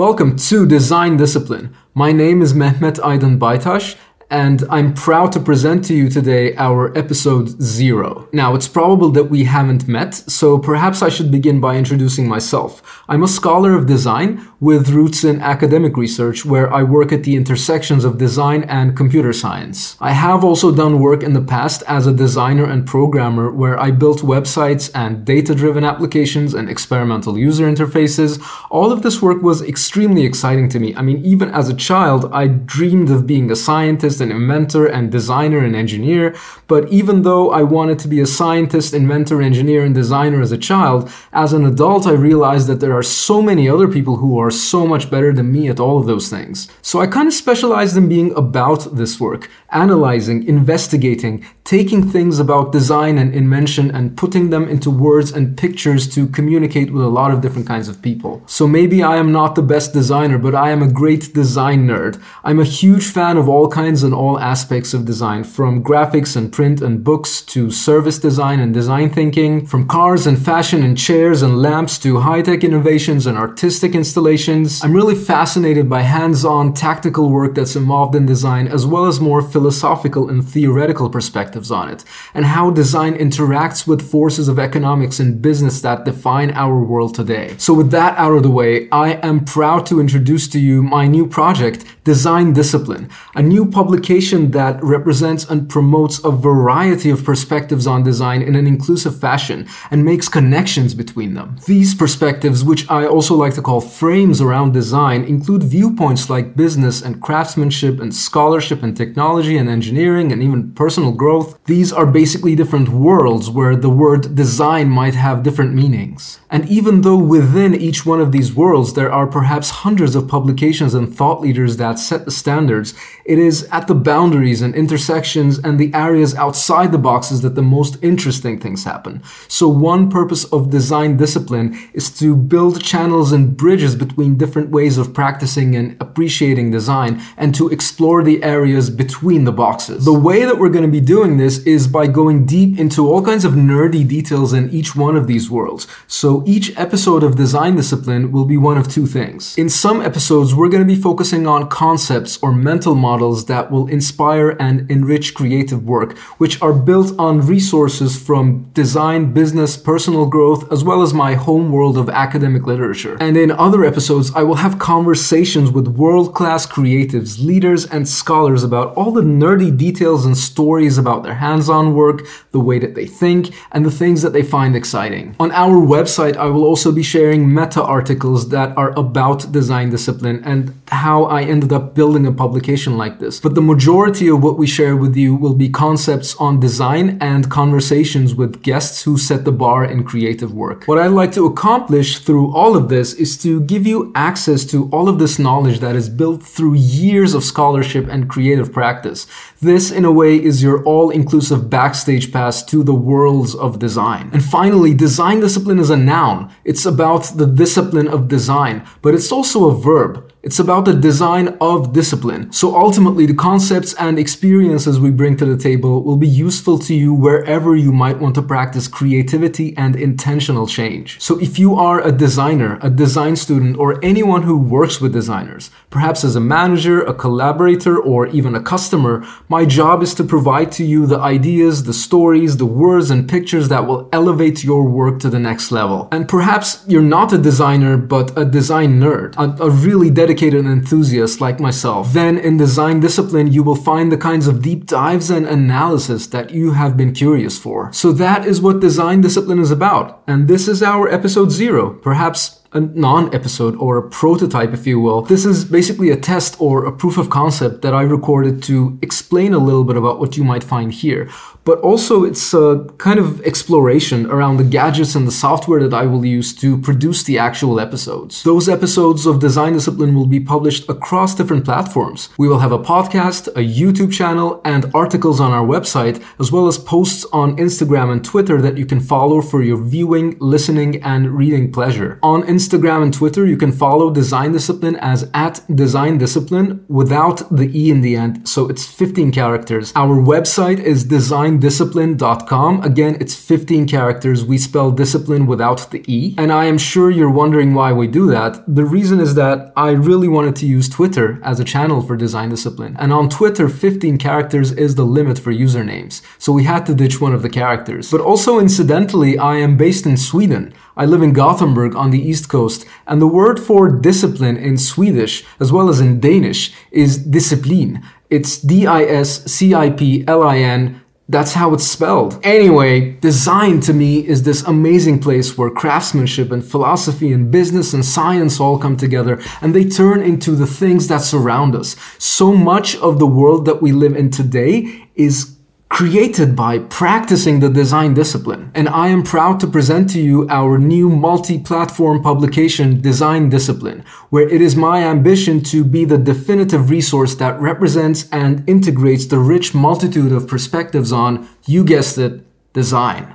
Welcome to Design Discipline. My name is Mehmet Aydın Baytaş, and I'm proud to present to you today our episode zero. Now, it's probable that we haven't met, so perhaps I should begin by introducing myself. I'm a scholar of design with roots in academic research, where I work at the intersections of design and computer science. I have also done work in the past as a designer and programmer, where I built websites and data driven applications and experimental user interfaces. All of this work was extremely exciting to me. I mean, even as a child, I dreamed of being a scientist an inventor and designer and engineer. But even though I wanted to be a scientist, inventor, engineer, and designer as a child, as an adult, I realized that there are so many other people who are so much better than me at all of those things. So I kind of specialized in being about this work, analyzing, investigating, taking things about design and invention and putting them into words and pictures to communicate with a lot of different kinds of people. So maybe I am not the best designer, but I am a great design nerd. I'm a huge fan of all kinds in all aspects of design, from graphics and print and books to service design and design thinking, from cars and fashion and chairs and lamps to high tech innovations and artistic installations. I'm really fascinated by hands on tactical work that's involved in design, as well as more philosophical and theoretical perspectives on it, and how design interacts with forces of economics and business that define our world today. So, with that out of the way, I am proud to introduce to you my new project, Design Discipline, a new public publication that represents and promotes a variety of perspectives on design in an inclusive fashion and makes connections between them. These perspectives, which I also like to call frames around design, include viewpoints like business and craftsmanship and scholarship and technology and engineering and even personal growth. These are basically different worlds where the word design might have different meanings. And even though within each one of these worlds there are perhaps hundreds of publications and thought leaders that set the standards, it is at the boundaries and intersections and the areas outside the boxes that the most interesting things happen. So, one purpose of design discipline is to build channels and bridges between different ways of practicing and appreciating design and to explore the areas between the boxes. The way that we're going to be doing this is by going deep into all kinds of nerdy details in each one of these worlds. So, each episode of design discipline will be one of two things. In some episodes, we're going to be focusing on concepts or mental models that will will inspire and enrich creative work, which are built on resources from design, business, personal growth, as well as my home world of academic literature. And in other episodes, I will have conversations with world class creatives, leaders, and scholars about all the nerdy details and stories about their hands on work, the way that they think, and the things that they find exciting. On our website, I will also be sharing meta articles that are about design discipline and how I ended up building a publication like this. But the majority of what we share with you will be concepts on design and conversations with guests who set the bar in creative work. What I'd like to accomplish through all of this is to give you access to all of this knowledge that is built through years of scholarship and creative practice. This, in a way, is your all inclusive backstage pass to the worlds of design. And finally, design discipline is a noun. It's about the discipline of design, but it's also a verb. It's about the design of discipline. So ultimately, the concepts and experiences we bring to the table will be useful to you wherever you might want to practice creativity and intentional change. So if you are a designer, a design student, or anyone who works with designers, perhaps as a manager, a collaborator, or even a customer, my job is to provide to you the ideas, the stories, the words, and pictures that will elevate your work to the next level. And perhaps you're not a designer, but a design nerd, a, a really dedicated dedicated enthusiast like myself, then in design discipline you will find the kinds of deep dives and analysis that you have been curious for. So that is what design discipline is about. And this is our episode zero. Perhaps a non episode or a prototype, if you will. This is basically a test or a proof of concept that I recorded to explain a little bit about what you might find here. But also, it's a kind of exploration around the gadgets and the software that I will use to produce the actual episodes. Those episodes of Design Discipline will be published across different platforms. We will have a podcast, a YouTube channel, and articles on our website, as well as posts on Instagram and Twitter that you can follow for your viewing, listening, and reading pleasure. On Instagram, Instagram and Twitter, you can follow Design Discipline as at Design Discipline without the E in the end. So it's 15 characters. Our website is designdiscipline.com. Again, it's 15 characters. We spell discipline without the E. And I am sure you're wondering why we do that. The reason is that I really wanted to use Twitter as a channel for Design Discipline. And on Twitter, 15 characters is the limit for usernames. So we had to ditch one of the characters. But also incidentally, I am based in Sweden. I live in Gothenburg on the Coast, and the word for discipline in Swedish, as well as in Danish, is disciplin. It's D I S C I P L I N. That's how it's spelled. Anyway, design to me is this amazing place where craftsmanship and philosophy and business and science all come together and they turn into the things that surround us. So much of the world that we live in today is created by practicing the design discipline. And I am proud to present to you our new multi-platform publication, Design Discipline, where it is my ambition to be the definitive resource that represents and integrates the rich multitude of perspectives on, you guessed it, design.